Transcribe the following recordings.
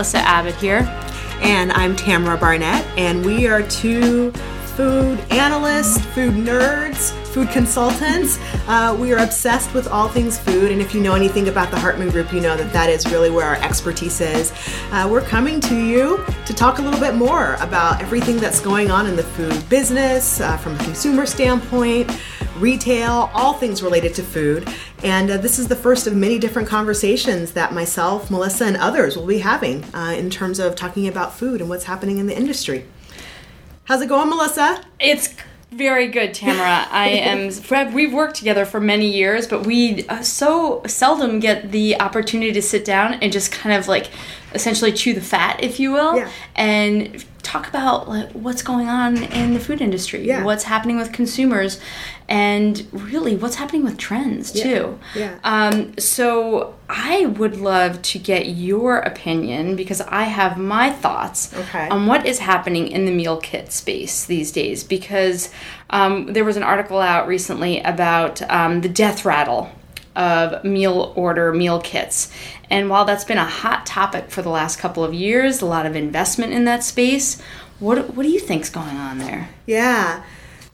Melissa Abbott here. And I'm Tamara Barnett, and we are two food analysts, food nerds, food consultants. Uh, we are obsessed with all things food, and if you know anything about the Hartman Group, you know that that is really where our expertise is. Uh, we're coming to you to talk a little bit more about everything that's going on in the food business uh, from a consumer standpoint retail, all things related to food. And uh, this is the first of many different conversations that myself, Melissa, and others will be having uh, in terms of talking about food and what's happening in the industry. How's it going, Melissa? It's very good, Tamara. I am. We've worked together for many years, but we uh, so seldom get the opportunity to sit down and just kind of like essentially chew the fat, if you will, yeah. and talk about like, what's going on in the food industry, yeah. what's happening with consumers, and really what's happening with trends too. Yeah. Um, so I would love to get your opinion because I have my thoughts okay. on what is happening in the meal kit space these days. Because um, there was an article out recently about um, the death rattle of meal order meal kits. And while that's been a hot topic for the last couple of years, a lot of investment in that space, what, what do you think's going on there? Yeah.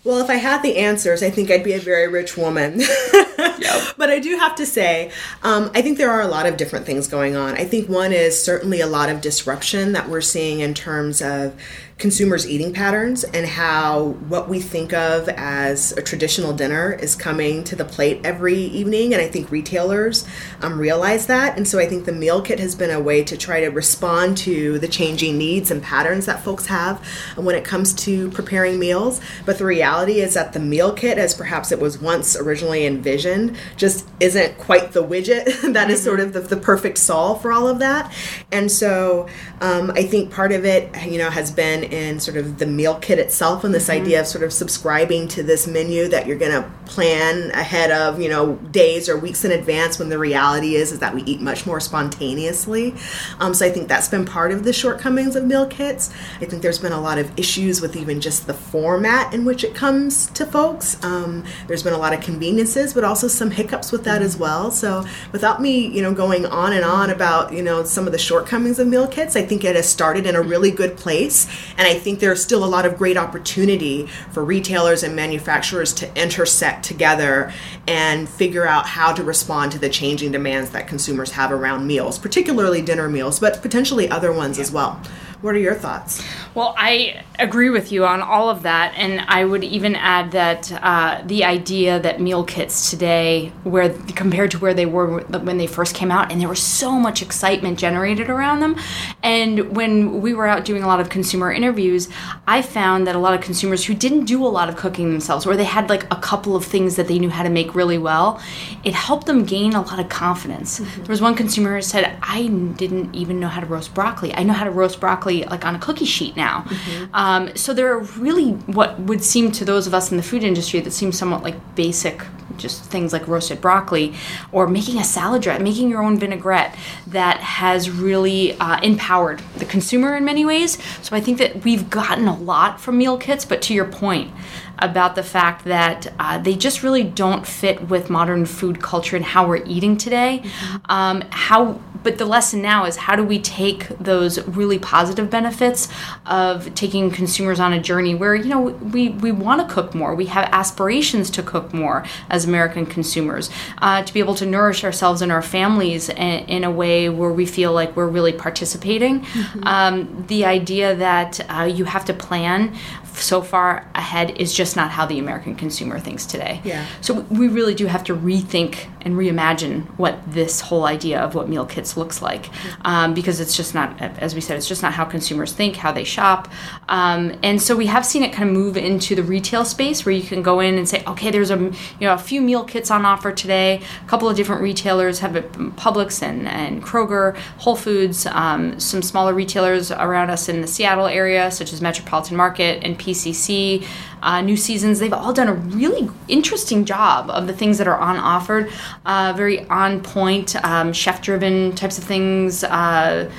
Well, if I had the answers, I think I'd be a very rich woman. yep. But I do have to say, um, I think there are a lot of different things going on. I think one is certainly a lot of disruption that we're seeing in terms of consumers' eating patterns and how what we think of as a traditional dinner is coming to the plate every evening. And I think retailers um, realize that. And so I think the meal kit has been a way to try to respond to the changing needs and patterns that folks have when it comes to preparing meals. But the reality is that the meal kit, as perhaps it was once originally envisioned, just isn't quite the widget that mm-hmm. sort of the, the, perfect solve for all of that. And so um, I think part of it, you know, has been in sort of the meal kit itself and this mm-hmm. idea of sort of subscribing to this menu that you're going to plan ahead of, you know, days or weeks in advance when the reality is is that we eat much more spontaneously. Um, so I think that's been part of the shortcomings of meal kits. I think there's been a lot of issues with even just the format in which it comes to folks. Um, there's been a lot of conveniences, but also some hiccups with that mm-hmm. as well. So without me, you know, going on and on about, you know, some of the shortcomings of meal kits, I think it has started in a really good place. And I think there's still a lot of great opportunity for retailers and manufacturers to intersect together and figure out how to respond to the changing demands that consumers have around meals, particularly dinner meals, but potentially other ones yeah. as well. What are your thoughts? Well, I agree with you on all of that, and I would even add that uh, the idea that meal kits today, where compared to where they were when they first came out, and there was so much excitement generated around them. And when we were out doing a lot of consumer interviews, I found that a lot of consumers who didn't do a lot of cooking themselves, or they had like a couple of things that they knew how to make really well, it helped them gain a lot of confidence. Mm-hmm. There was one consumer who said, "I didn't even know how to roast broccoli. I know how to roast broccoli like on a cookie sheet now." Mm-hmm. Um, so there are really what would seem to those of us in the food industry that seem somewhat like basic just things like roasted broccoli or making a salad dressing, making your own vinaigrette that has really uh, empowered the consumer in many ways. So I think that we've gotten a lot from meal kits, but to your point, about the fact that uh, they just really don't fit with modern food culture and how we're eating today. Mm-hmm. Um, how, but the lesson now is how do we take those really positive benefits of taking consumers on a journey where you know we we want to cook more, we have aspirations to cook more as American consumers, uh, to be able to nourish ourselves and our families in, in, a way where we feel like we're really participating. Mm-hmm. Um, the idea that uh, you have to plan so far ahead is just not how the American consumer thinks today. Yeah. So we really do have to rethink and reimagine what this whole idea of what meal kits looks like, mm-hmm. um, because it's just not, as we said, it's just not how consumers think, how they shop, um, and so we have seen it kind of move into the retail space where you can go in and say, okay, there's a you know a few meal kits on offer today. A couple of different retailers have it, Publix and, and Kroger, Whole Foods, um, some smaller retailers around us in the Seattle area, such as Metropolitan Market and PCC, uh, New Seasons. They've all done a really interesting job of the things that are on offered, uh, very on point, um, chef driven types of things. Uh,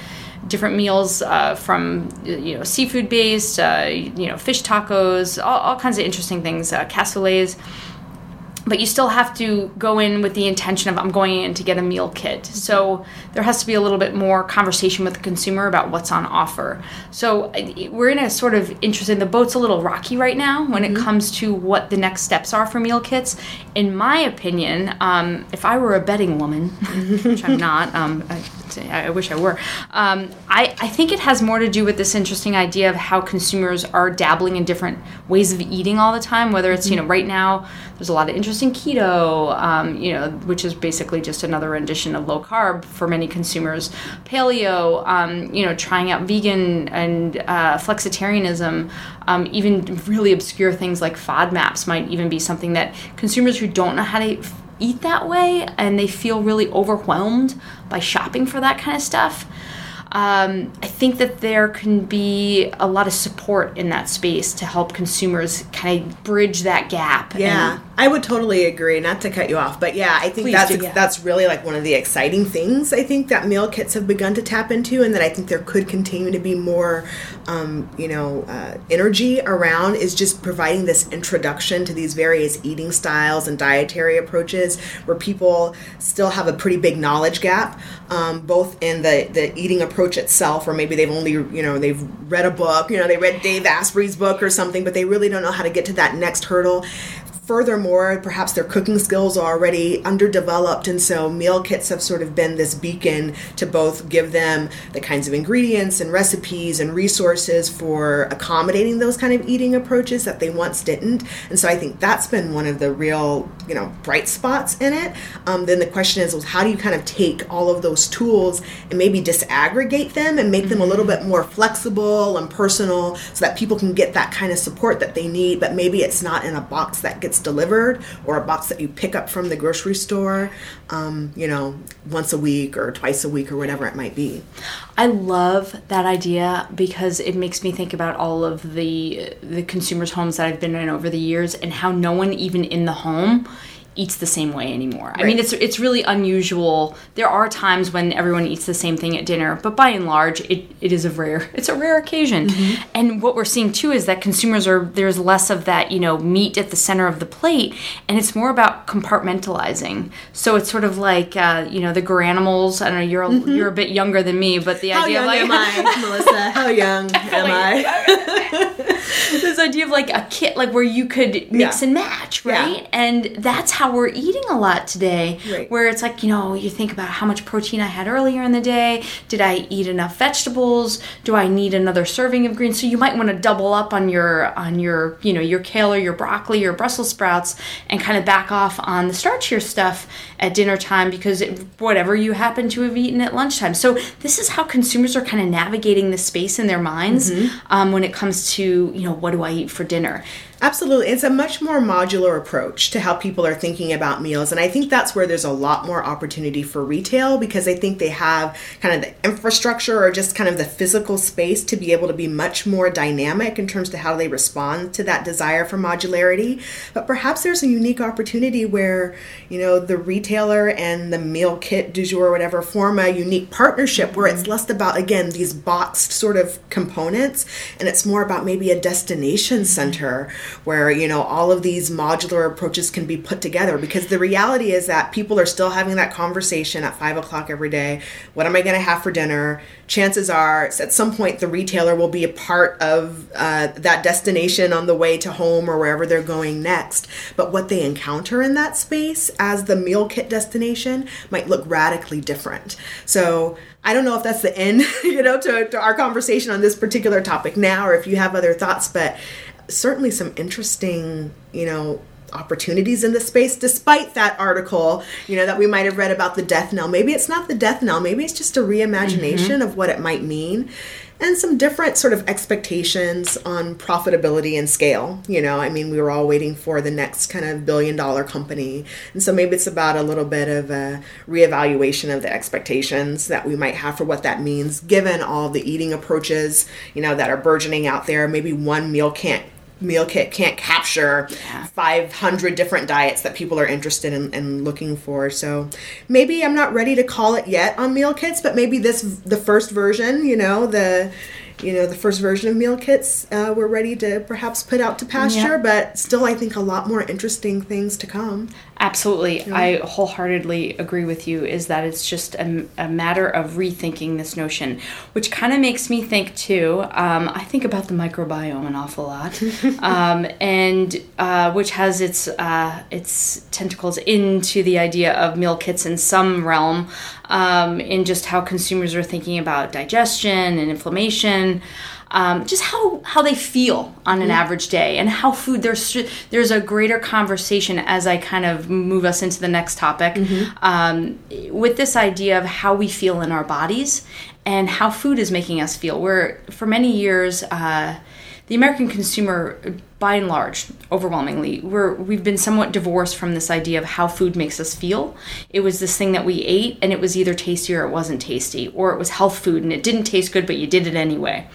different meals uh, from you know seafood based, uh, you know fish tacos, all, all, kinds of interesting things, uh, cassoulets. But you still have to go in with the intention of I'm going in to get a meal kit. So there has to be a little bit more conversation with the consumer about what's on offer. So we're in a sort of interesting. The boat's a little rocky right now when mm-hmm. it comes to what the next steps are for meal kits. In my opinion, um, if I were a betting woman, which I'm not, um, I, I, wish I were. Um, I, I think it has more to do with this interesting idea of how consumers are dabbling in different ways of eating all the time. Whether it's mm-hmm. you know right now there's a lot of interest in keto, um, you know, which is basically just another rendition of low carb for many consumers. Paleo, um, you know, trying out vegan and uh, flexitarianism. Um, even really obscure things like FODMAPs might even be something that consumers who don't know how to eat that way and they feel really overwhelmed by shopping for that kind of stuff. Um, I think that there can be a lot of support in that space to help consumers kind of bridge that gap. Yeah. I would totally agree. Not to cut you off, but yeah, I think that's do, yeah. that's really like one of the exciting things. I think that meal kits have begun to tap into, and that I think there could continue to be more, um, you know, uh, energy around is just providing this introduction to these various eating styles and dietary approaches, where people still have a pretty big knowledge gap, um, both in the the eating approach itself, or maybe they've only you know they've read a book, you know, they read Dave Asprey's book or something, but they really don't know how to get to that next hurdle furthermore, perhaps their cooking skills are already underdeveloped, and so meal kits have sort of been this beacon to both give them the kinds of ingredients and recipes and resources for accommodating those kind of eating approaches that they once didn't. And so I think that's been one of the real, you know, bright spots in it. Um, then the question is, well, how do you kind of take all of those tools and maybe disaggregate them and make mm-hmm. them a little bit more flexible and personal so that people can get that kind of support that they need, but maybe it's not in a box that gets delivered or a box that you pick up from the grocery store, um, you know, once a week or twice a week or whatever it might be. I love that idea because it makes me think about all of the the consumers' homes that I've been in over the years and how no one even in the home eats the same way anymore. Right. I mean, it's it's really unusual. There are times when everyone eats the same thing at dinner, but by and large, it, it is a rare it's a rare occasion. Mm-hmm. And what we're seeing too is that consumers are there's less of that you know meat at the center of the plate, and it's more about compartmentalizing. So it's sort of like uh, you know the Garanimals. I don't know. You're a, mm-hmm. you're a bit younger than me, but the How idea young of like am I, Melissa? How young am I? this idea of like a kit, like where you could mix yeah. and match, right? Yeah. And that's how we're eating a lot today. Right. Where it's like, you know, you think about how much protein I had earlier in the day. Did I eat enough vegetables? Do I need another serving of greens? So you might want to double up on your on your, you know, your kale or your broccoli or Brussels sprouts and kind of back off on the starchier stuff at dinner time because it, whatever you happen to have eaten at lunchtime. So this is how consumers are kind of navigating the space in their minds mm-hmm. um, when it comes to, you know, what do I eat for dinner? Absolutely. It's a much more modular approach to how people are thinking about meals. And I think that's where there's a lot more opportunity for retail because I think they have kind of the infrastructure or just kind of the physical space to be able to be much more dynamic in terms of how they respond to that desire for modularity. But perhaps there's a unique opportunity where, you know, the retailer and the meal kit du jour or whatever form a unique partnership where it's less about, again, these boxed sort of components and it's more about maybe a destination center where you know all of these modular approaches can be put together. Because the reality is that people are still having that conversation at five o'clock every day. What am i going to have for dinner? Chances are at some point the retailer will be a part of uh, that destination on the way to home or wherever they're going next. But what they encounter in that space as the meal kit destination might look radically different. So I don't know if that's the end, you know, to, to our conversation on this particular topic now, or if you have other thoughts, but certainly some interesting, you know, opportunities in the space despite that article you know that we might have read about the death knell. Maybe it's not the death knell. Maybe it's just a reimagination mm-hmm. of what it might mean and some different sort of expectations on profitability and scale you know? I mean we were all waiting for the next kind of billion dollar company and so maybe it's about a little bit of a reevaluation of the expectations that we might have for what that means given all the eating approaches you know that are burgeoning out there. Maybe one meal can't meal kit can't capture yeah. 500 different diets that people are interested in and looking for so maybe i'm not ready to call it yet on meal kits but maybe this the first version you know the you know the first version of meal kits uh, we're ready to perhaps put out to pasture Yeah. but still i think a lot more interesting things to come Absolutely. I wholeheartedly agree with you is that it's just a, a matter of rethinking this notion, which kind of makes me think too. Um, I think about the microbiome an awful lot, um, and uh, which has its uh, its tentacles into the idea of meal kits in some realm, um, in just how consumers are thinking about digestion and inflammation um, just how how they feel on an average day and how food there's there's a greater conversation as I kind of move us into the next topic um, with this idea of how we feel in our bodies and how food is making us feel. Where for many years. Uh, the American consumer, by and large, overwhelmingly, we're we've been somewhat divorced from this idea of how food makes us feel. It was this thing that we ate, and it was either tasty or it wasn't tasty, or it was health food and it didn't taste good, but you did it anyway.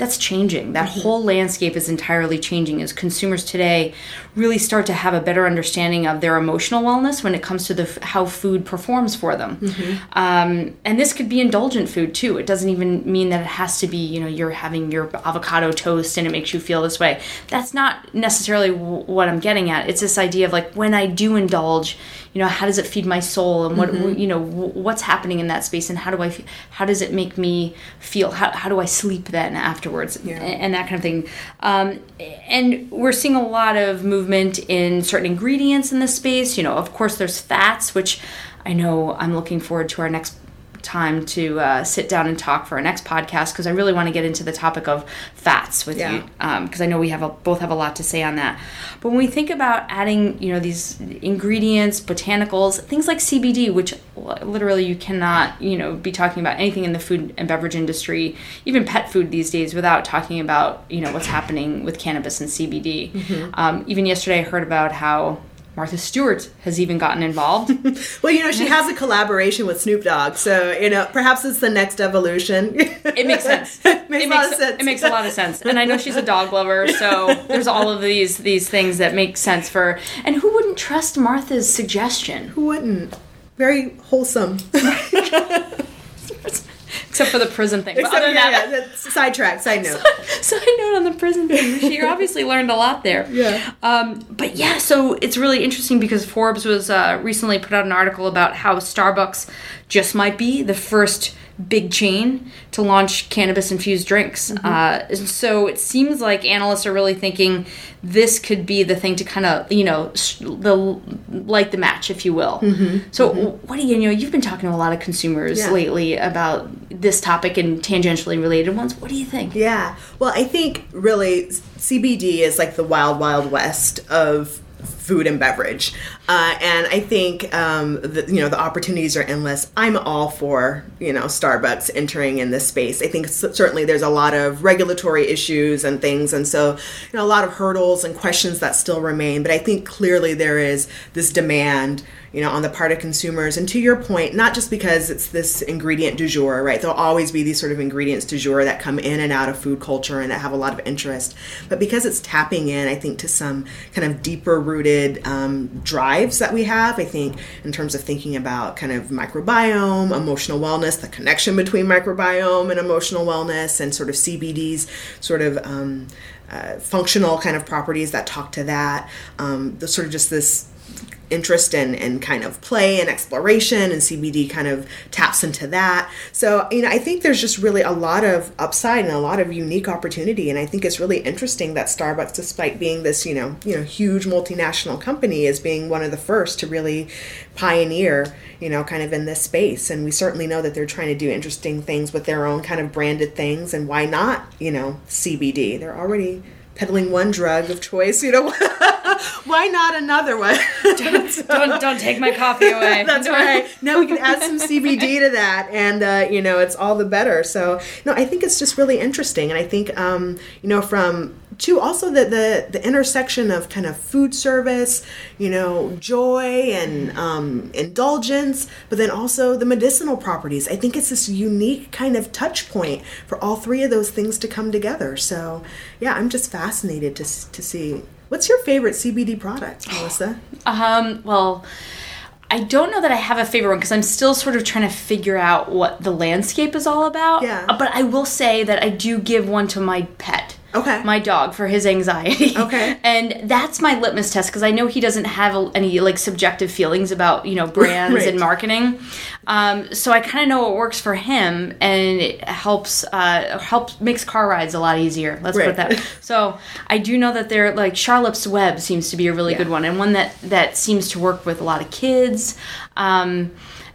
That's changing. That mm-hmm. whole landscape is entirely changing as consumers today really start to have a better understanding of their emotional wellness when it comes to the how food performs for them. Mm-hmm. Um, and this could be indulgent food too. It doesn't even mean that it has to be, you know, you're having your avocado toast and it makes you feel this way. That's not necessarily w- what I'm getting at. It's this idea of like when I do indulge, you know, how does it feed my soul and what, mm-hmm. you know, w- what's happening in that space and how do I, how does it make me feel? How, how do I sleep then afterwards? Yeah. And, and that kind of thing. Um, and we're seeing a lot of movement in certain ingredients in this space. You know, of course, there's fats, which I know I'm looking forward to our next time to uh, sit down and talk for our next podcast because I really want to get into the topic of fats with Yeah. you because I know we have a, both have a lot to say on that. But when we think about adding, you know, these ingredients, botanicals, things like CBD, which literally you cannot, you know, be talking about anything in the food and beverage industry, even pet food these days, without talking about, you know, what's happening with cannabis and CBD. Um, even yesterday, I heard about how. Martha Stewart has even gotten involved. well you know she has a collaboration with snoop dogg so you know perhaps it's the next evolution It makes sense. Makes it a makes, lot of sense. It makes a lot of sense. And I know she's a dog lover, so there's all of these these things that make sense for. And who wouldn't trust Martha's suggestion? who wouldn't very wholesome Except for the prison thing. Except, other than yeah, that, yeah, sidetrack side note side note on the prison thing. She obviously learned a lot there. Yeah. Um, but yeah, so it's really interesting because Forbes was uh, recently put out an article about how Starbucks just might be the first big chain to launch cannabis infused drinks. Mm-hmm. Uh, and so it seems like analysts are really thinking this could be the thing to kind of you know the light the match, if you will. So what do you you know? You've been talking to a lot of consumers Mm-hmm. Yeah. lately about this topic and tangentially related ones. What do you think? Yeah. Well, I think really CBD is like the wild, wild west of food and beverage, uh, and I think um, the, you know the opportunities are endless. I'm all for you know Starbucks entering in this space. I think certainly there's a lot of regulatory issues and things, and so you know a lot of hurdles and questions that still remain. But I think clearly there is this demand you know, on the part of consumers. And to your point, not just because it's this ingredient du jour, right? There'll always be these sort of ingredients du jour that come in and out of food culture and that have a lot of interest. But because it's tapping in, I think, to some kind of deeper rooted um, drives that we have, I think, in terms of thinking about kind of microbiome, emotional wellness, the connection between microbiome and emotional wellness, and sort of CBD's sort of. Um, uh, functional kind of properties that talk to that. Um, the sort of just this interest in, in kind of play and exploration and CBD kind of taps into that. So, you know, I think there's just really a lot of upside and a lot of unique opportunity. And I think it's really interesting that Starbucks, despite being this, you know, you know, huge multinational company, is being one of the first to really pioneer, you know, kind of in this space. And we certainly know that they're trying to do interesting things with their own kind of branded things. And why not, you know, CBD? They're already peddling one drug of choice, you know, why not another one? don't don't take my coffee away. That's right. Now we can add some CBD to that, and uh, you know, it's all the better. So, no, I think it's just really interesting, and I think, um, you know, from to also the, the the intersection of kind of food service, you know, joy and um, indulgence, but then also the medicinal properties. I think it's this unique kind of touch point for all three of those things to come together. So, yeah, I'm just fascinated to to see. What's your favorite CBD product, Melissa? Um, well, I don't know that I have a favorite one because I'm still sort of trying to figure out what the landscape is all about. Yeah. But I will say that I do give one to my pet. Okay. My dog for his anxiety. Okay. and that's my litmus test because I know he doesn't have any like subjective feelings about you know brands Right. and marketing. Um, so I kind of know what works for him, and it helps uh, helps makes car rides a lot easier. Let's put it that. So I do know that they're like Charlotte's Web seems to be a really Yeah. good one, and one that that seems to work with a lot of kids. Um,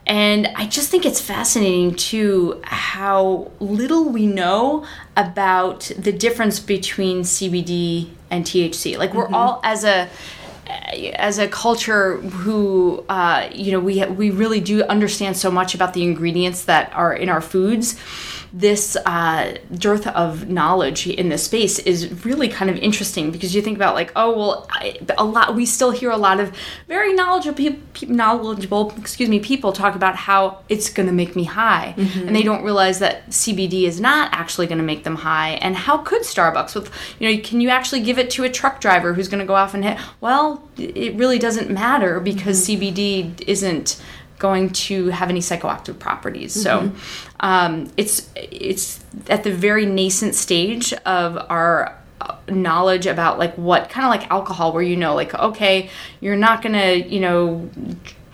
and I just think it's fascinating too how little we know about the difference between CBD and THC. Like we're all as a as a culture who uh, you know we we really do understand so much about the ingredients that are in our foods this uh, dearth of knowledge in this space is really kind of interesting because you think about like oh well I, a lot we still hear a lot of very knowledgeable knowledgeable excuse me people talk about how it's going to make me high. And they don't realize that CBD is not actually going to make them high. And how could Starbucks with you know can you actually give it to a truck driver who's going to go off and hit? Well it really doesn't matter because CBD isn't going to have any psychoactive properties. So um, it's it's at the very nascent stage of our uh, knowledge about like what kind of like alcohol where you know like okay you're not gonna you know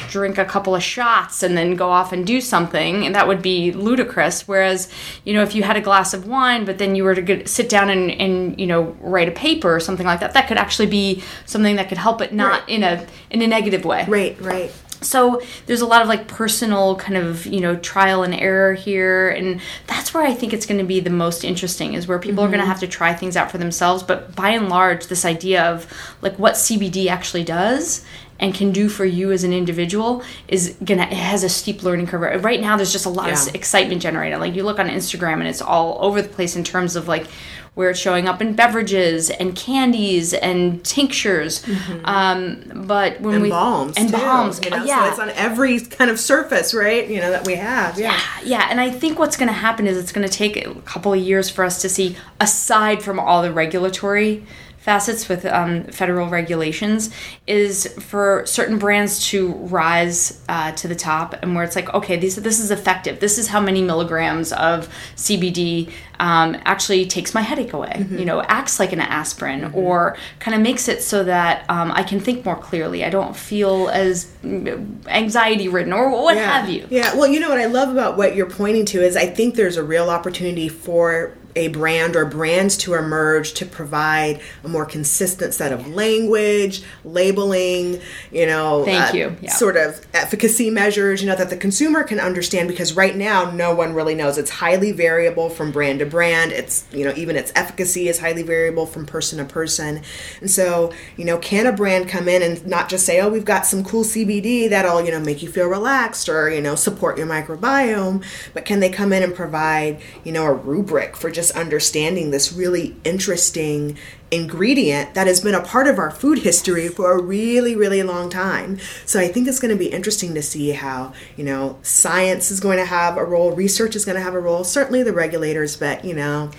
drink a couple of shots and then go off and do something and that would be ludicrous whereas you know if you had a glass of wine but then you were to get, sit down and, and you know write a paper or something like that that could actually be something that could help but not Right. in a in a negative way Right, right. So there's a lot of like personal kind of you know trial and error here and that's where i think it's going to be the most interesting is where people are going to mm-hmm. have to try things out for themselves. But by and large this idea of like what cbd actually does and can do for you as an individual is gonna it has a steep learning curve. Right now there's just a lot Yeah. of excitement generated. Like you look on instagram and it's all over the place in terms of like where it's showing up in beverages and candies and tinctures um, but when And we balms. and too, balms You know, yeah So it's on every kind of surface, right? You know, that we have. Yeah. yeah, and I think what's going to happen is it's going to take a couple of years for us to see, aside from all the regulatory facets with um, federal regulations, is for certain brands to rise uh, to the top, and where it's like, okay, these this is effective. This is how many milligrams of CBD um, actually takes my headache away. You know, acts like an aspirin, or kind of makes it so that um, I can think more clearly. I don't feel as anxiety ridden, or what yeah. have you. Yeah. Well, you know what I love about what you're pointing to is I think there's a real opportunity for a brand or brands to emerge to provide a more consistent set of language, labeling, you know, Thank uh, you. Yeah. sort of efficacy measures, you know, that the consumer can understand because right now no one really knows. It's highly variable from brand to brand. It's, you know, even its efficacy is highly variable from person to person. And so, you know, can a brand come in and not just say, oh, we've got some cool CBD that'll, you know, make you feel relaxed or, you know, support your microbiome, but can they come in and provide, you know, a rubric for just understanding this really interesting ingredient that has been a part of our food history for a really really long time. So i think it's going to be interesting to see how you know science is going to have a role research is going to have a role certainly the regulators but you know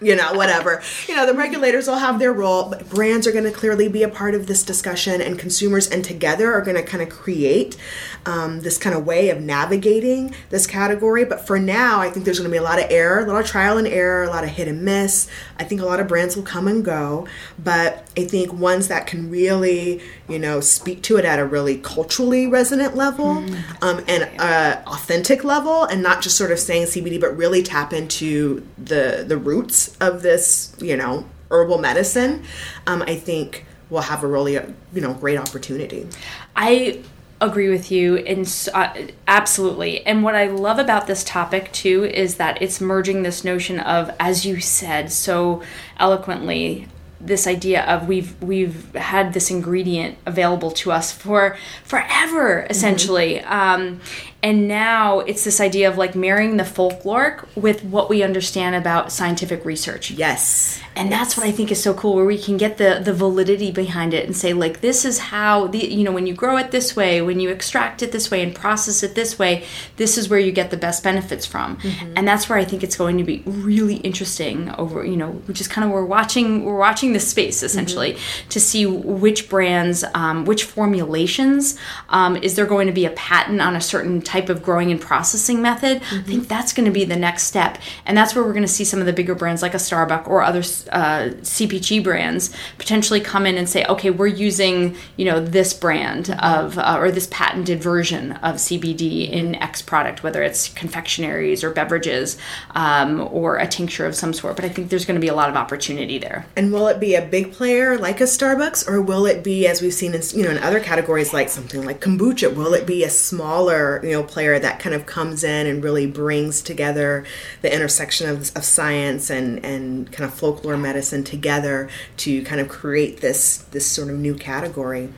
you know, whatever. You know, the regulators will have their role, but brands are going to clearly be a part of this discussion, and consumers and together are going to kind of create um, this kind of way of navigating this category. But for now, I think there's going to be a lot of error, a lot of trial and error, a lot of hit and miss. I think a lot of brands will come and go, but I think ones that can really, you know, speak to it at a really culturally resonant level um, and uh, authentic level, and not just sort of saying CBD, but really tap into the the roots of this, you know, herbal medicine. Um, I think will have a really, you know, great opportunity. I agree with you and uh, absolutely and what i love about this topic too is that it's merging this notion of as you said so eloquently this idea of we've we've had this ingredient available to us for forever essentially um, And now it's this idea of like marrying the folkloric with what we understand about scientific research. Yes. And that's what I think is so cool where we can get the the validity behind it and say like this is how the you know when you grow it this way, when you extract it this way and process it this way, this is where you get the best benefits from. Mm-hmm. And that's where I think it's going to be really interesting over, you know, which is kind of we're watching we're watching this space essentially mm-hmm. to see which brands um, which formulations um, is there going to be a patent on a certain type of growing and processing method? Mm-hmm. I think that's going to be the next step. And that's where we're going to see some of the bigger brands like a Starbucks or other uh, CPG brands potentially come in and say, okay, we're using you know this brand of uh, or this patented version of CBD in X product, whether it's confectionaries or beverages um, or a tincture of some sort. But I think there's going to be a lot of opportunity there. And will it be a big player like a Starbucks, or will it be, as we've seen in you know in other categories like something like kombucha? Will it be a smaller you know player that kind of comes in and really brings together the intersection of, of science and and kind of folklore medicine together to kind of create this this sort of new category.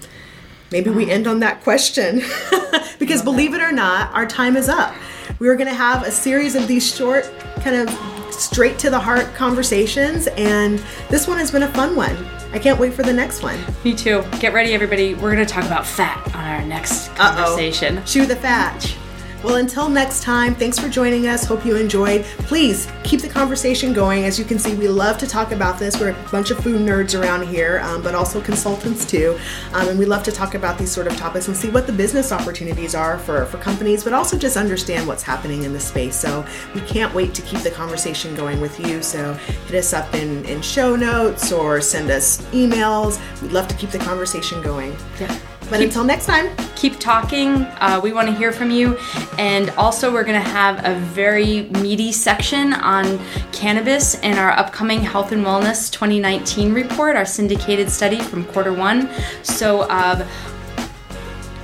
Maybe we ah. end on that question because believe it or not, our time is up. We were going to have a series of these short, kind of straight to the heart conversations, and this one has been a fun one. I can't wait for the next one. Me too. Get ready, everybody. We're going to talk about fat on our next conversation. Uh-oh. Chew the fat. Well, until next time, thanks for joining us. Hope you enjoyed. Please keep the conversation going. As you can see, we love to talk about this. We're a bunch of food nerds around here, um, but also consultants too. Um, and we love to talk about these sort of topics and see what the business opportunities are for, for companies, but also just understand what's happening in the space. So we can't wait to keep the conversation going with you. So hit us up in, in show notes or send us emails. We'd love to keep the conversation going. Yeah. But keep, until next time, keep talking. Uh, we want to hear from you. And also, we're going to have a very meaty section on cannabis in our upcoming Health and Wellness 2019 report, our syndicated study from quarter one. So, uh,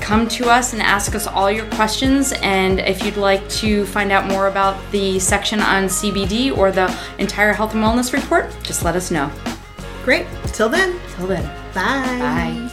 come to us and ask us all your questions. And if you'd like to find out more about the section on CBD or the entire health and wellness report, just let us know. Great. Till then. Till then. Bye. Bye.